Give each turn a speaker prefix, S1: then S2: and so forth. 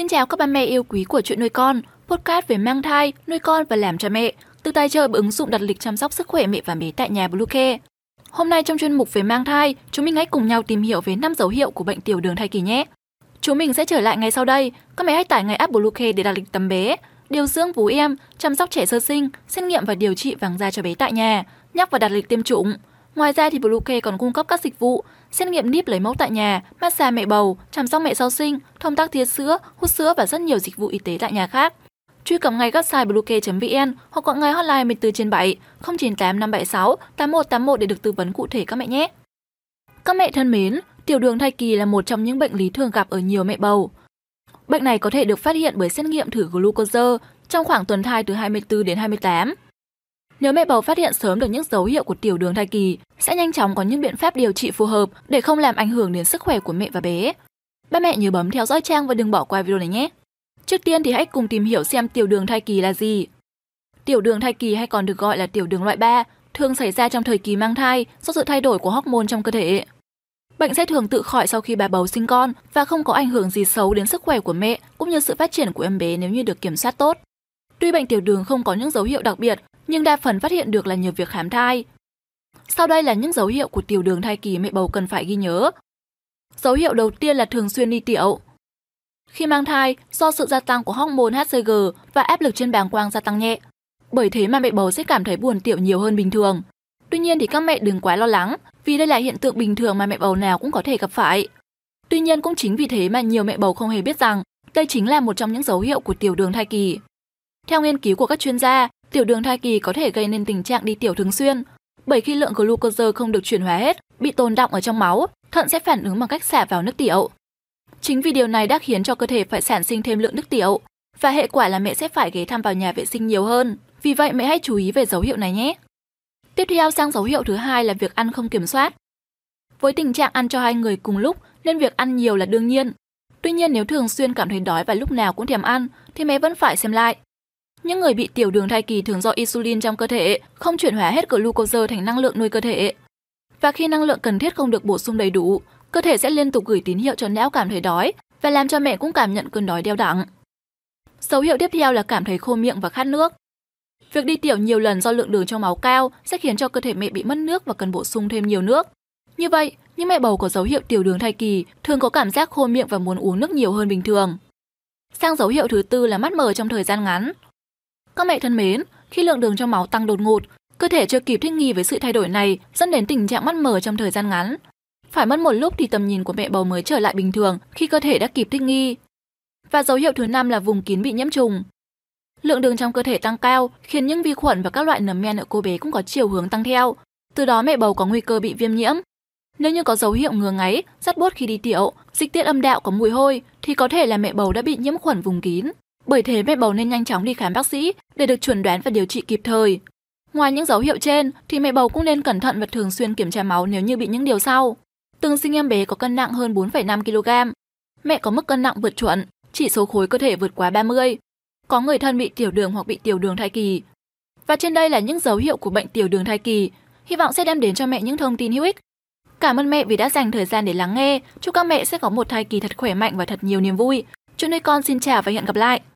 S1: Xin chào các ba mẹ yêu quý của chuyện nuôi con, podcast về mang thai, nuôi con và làm cha mẹ, từ tài trợ bởi ứng dụng đặt lịch chăm sóc sức khỏe mẹ và bé tại nhà Bluecare. Hôm nay trong chuyên mục về mang thai, chúng mình hãy cùng nhau tìm hiểu về 5 dấu hiệu của bệnh tiểu đường thai kỳ nhé. Chúng mình sẽ trở lại ngay sau đây. Các mẹ hãy tải ngay app Bluecare để đặt lịch tắm bé, điều dưỡng vú em, chăm sóc trẻ sơ sinh, xét nghiệm và điều trị vàng da cho bé tại nhà, nhắc và đặt lịch tiêm chủng. Ngoài ra thì Bluecare còn cung cấp các dịch vụ xét nghiệm níp lấy mẫu tại nhà, massage mẹ bầu, chăm sóc mẹ sau sinh, thông tắc tiết sữa, hút sữa và rất nhiều dịch vụ y tế tại nhà khác. Truy cập ngay website bluecare.vn hoặc gọi ngay hotline 14 trên 7 098 576 8181 để được tư vấn cụ thể các mẹ nhé. Các mẹ thân mến, tiểu đường thai kỳ là một trong những bệnh lý thường gặp ở nhiều mẹ bầu. Bệnh này có thể được phát hiện bởi xét nghiệm thử glucose trong khoảng tuần thai từ 24 đến 28. Nếu mẹ bầu phát hiện sớm được những dấu hiệu của tiểu đường thai kỳ, sẽ nhanh chóng có những biện pháp điều trị phù hợp để không làm ảnh hưởng đến sức khỏe của mẹ và bé. Ba mẹ nhớ bấm theo dõi trang và đừng bỏ qua video này nhé. Trước tiên thì hãy cùng tìm hiểu xem tiểu đường thai kỳ là gì. Tiểu đường thai kỳ hay còn được gọi là tiểu đường loại 3 thường xảy ra trong thời kỳ mang thai do sự thay đổi của hormone trong cơ thể. Bệnh sẽ thường tự khỏi sau khi bà bầu sinh con và không có ảnh hưởng gì xấu đến sức khỏe của mẹ cũng như sự phát triển của em bé nếu như được kiểm soát tốt. Tuy bệnh tiểu đường không có những dấu hiệu đặc biệt, nhưng đa phần phát hiện được là nhờ việc khám thai. Sau đây là những dấu hiệu của tiểu đường thai kỳ mẹ bầu cần phải ghi nhớ. Dấu hiệu đầu tiên là thường xuyên đi tiểu. Khi mang thai, do sự gia tăng của hormone HCG và áp lực trên bàng quang gia tăng nhẹ, bởi thế mà mẹ bầu sẽ cảm thấy buồn tiểu nhiều hơn bình thường. Tuy nhiên thì các mẹ đừng quá lo lắng, vì đây là hiện tượng bình thường mà mẹ bầu nào cũng có thể gặp phải. Tuy nhiên cũng chính vì thế mà nhiều mẹ bầu không hề biết rằng đây chính là một trong những dấu hiệu của tiểu đường thai kỳ. Theo nghiên cứu của các chuyên gia, tiểu đường thai kỳ có thể gây nên tình trạng đi tiểu thường xuyên, bởi khi lượng glucose không được chuyển hóa hết, bị tồn đọng ở trong máu, thận sẽ phản ứng bằng cách xả vào nước tiểu. Chính vì điều này đã khiến cho cơ thể phải sản sinh thêm lượng nước tiểu, và hệ quả là mẹ sẽ phải ghé thăm vào nhà vệ sinh nhiều hơn. Vì vậy mẹ hãy chú ý về dấu hiệu này nhé. Tiếp theo sang dấu hiệu thứ hai là việc ăn không kiểm soát. Với tình trạng ăn cho hai người cùng lúc nên việc ăn nhiều là đương nhiên. Tuy nhiên nếu thường xuyên cảm thấy đói và lúc nào cũng thèm ăn thì mẹ vẫn phải xem lại. Những người bị tiểu đường thai kỳ thường do insulin trong cơ thể không chuyển hóa hết glucose thành năng lượng nuôi cơ thể. Và khi năng lượng cần thiết không được bổ sung đầy đủ, cơ thể sẽ liên tục gửi tín hiệu cho não cảm thấy đói và làm cho mẹ cũng cảm nhận cơn đói đeo đẳng. Dấu hiệu tiếp theo là cảm thấy khô miệng và khát nước. Việc đi tiểu nhiều lần do lượng đường trong máu cao sẽ khiến cho cơ thể mẹ bị mất nước và cần bổ sung thêm nhiều nước. Như vậy, những mẹ bầu có dấu hiệu tiểu đường thai kỳ thường có cảm giác khô miệng và muốn uống nước nhiều hơn bình thường. Sang dấu hiệu thứ tư là mắt mờ trong thời gian ngắn. Các mẹ thân mến, khi lượng đường trong máu tăng đột ngột, cơ thể chưa kịp thích nghi với sự thay đổi này dẫn đến tình trạng mắt mờ trong thời gian ngắn. Phải mất một lúc thì tầm nhìn của mẹ bầu mới trở lại bình thường khi cơ thể đã kịp thích nghi. Và dấu hiệu thứ năm là vùng kín bị nhiễm trùng. Lượng đường trong cơ thể tăng cao khiến những vi khuẩn và các loại nấm men ở cô bé cũng có chiều hướng tăng theo. Từ đó mẹ bầu có nguy cơ bị viêm nhiễm. Nếu như có dấu hiệu ngứa ngáy, rắt bốt khi đi tiểu, dịch tiết âm đạo có mùi hôi thì có thể là mẹ bầu đã bị nhiễm khuẩn vùng kín. Bởi thế mẹ bầu nên nhanh chóng đi khám bác sĩ để được chuẩn đoán và điều trị kịp thời. Ngoài những dấu hiệu trên thì mẹ bầu cũng nên cẩn thận và thường xuyên kiểm tra máu nếu như bị những điều sau. Từng sinh em bé có cân nặng hơn 4,5 kg. Mẹ có mức cân nặng vượt chuẩn, chỉ số khối cơ thể vượt quá 30. Có người thân bị tiểu đường hoặc bị tiểu đường thai kỳ. Và trên đây là những dấu hiệu của bệnh tiểu đường thai kỳ. Hy vọng sẽ đem đến cho mẹ những thông tin hữu ích. Cảm ơn mẹ vì đã dành thời gian để lắng nghe. Chúc các mẹ sẽ có một thai kỳ thật khỏe mạnh và thật nhiều niềm vui. Chúc nuôi con xin chào và hẹn gặp lại.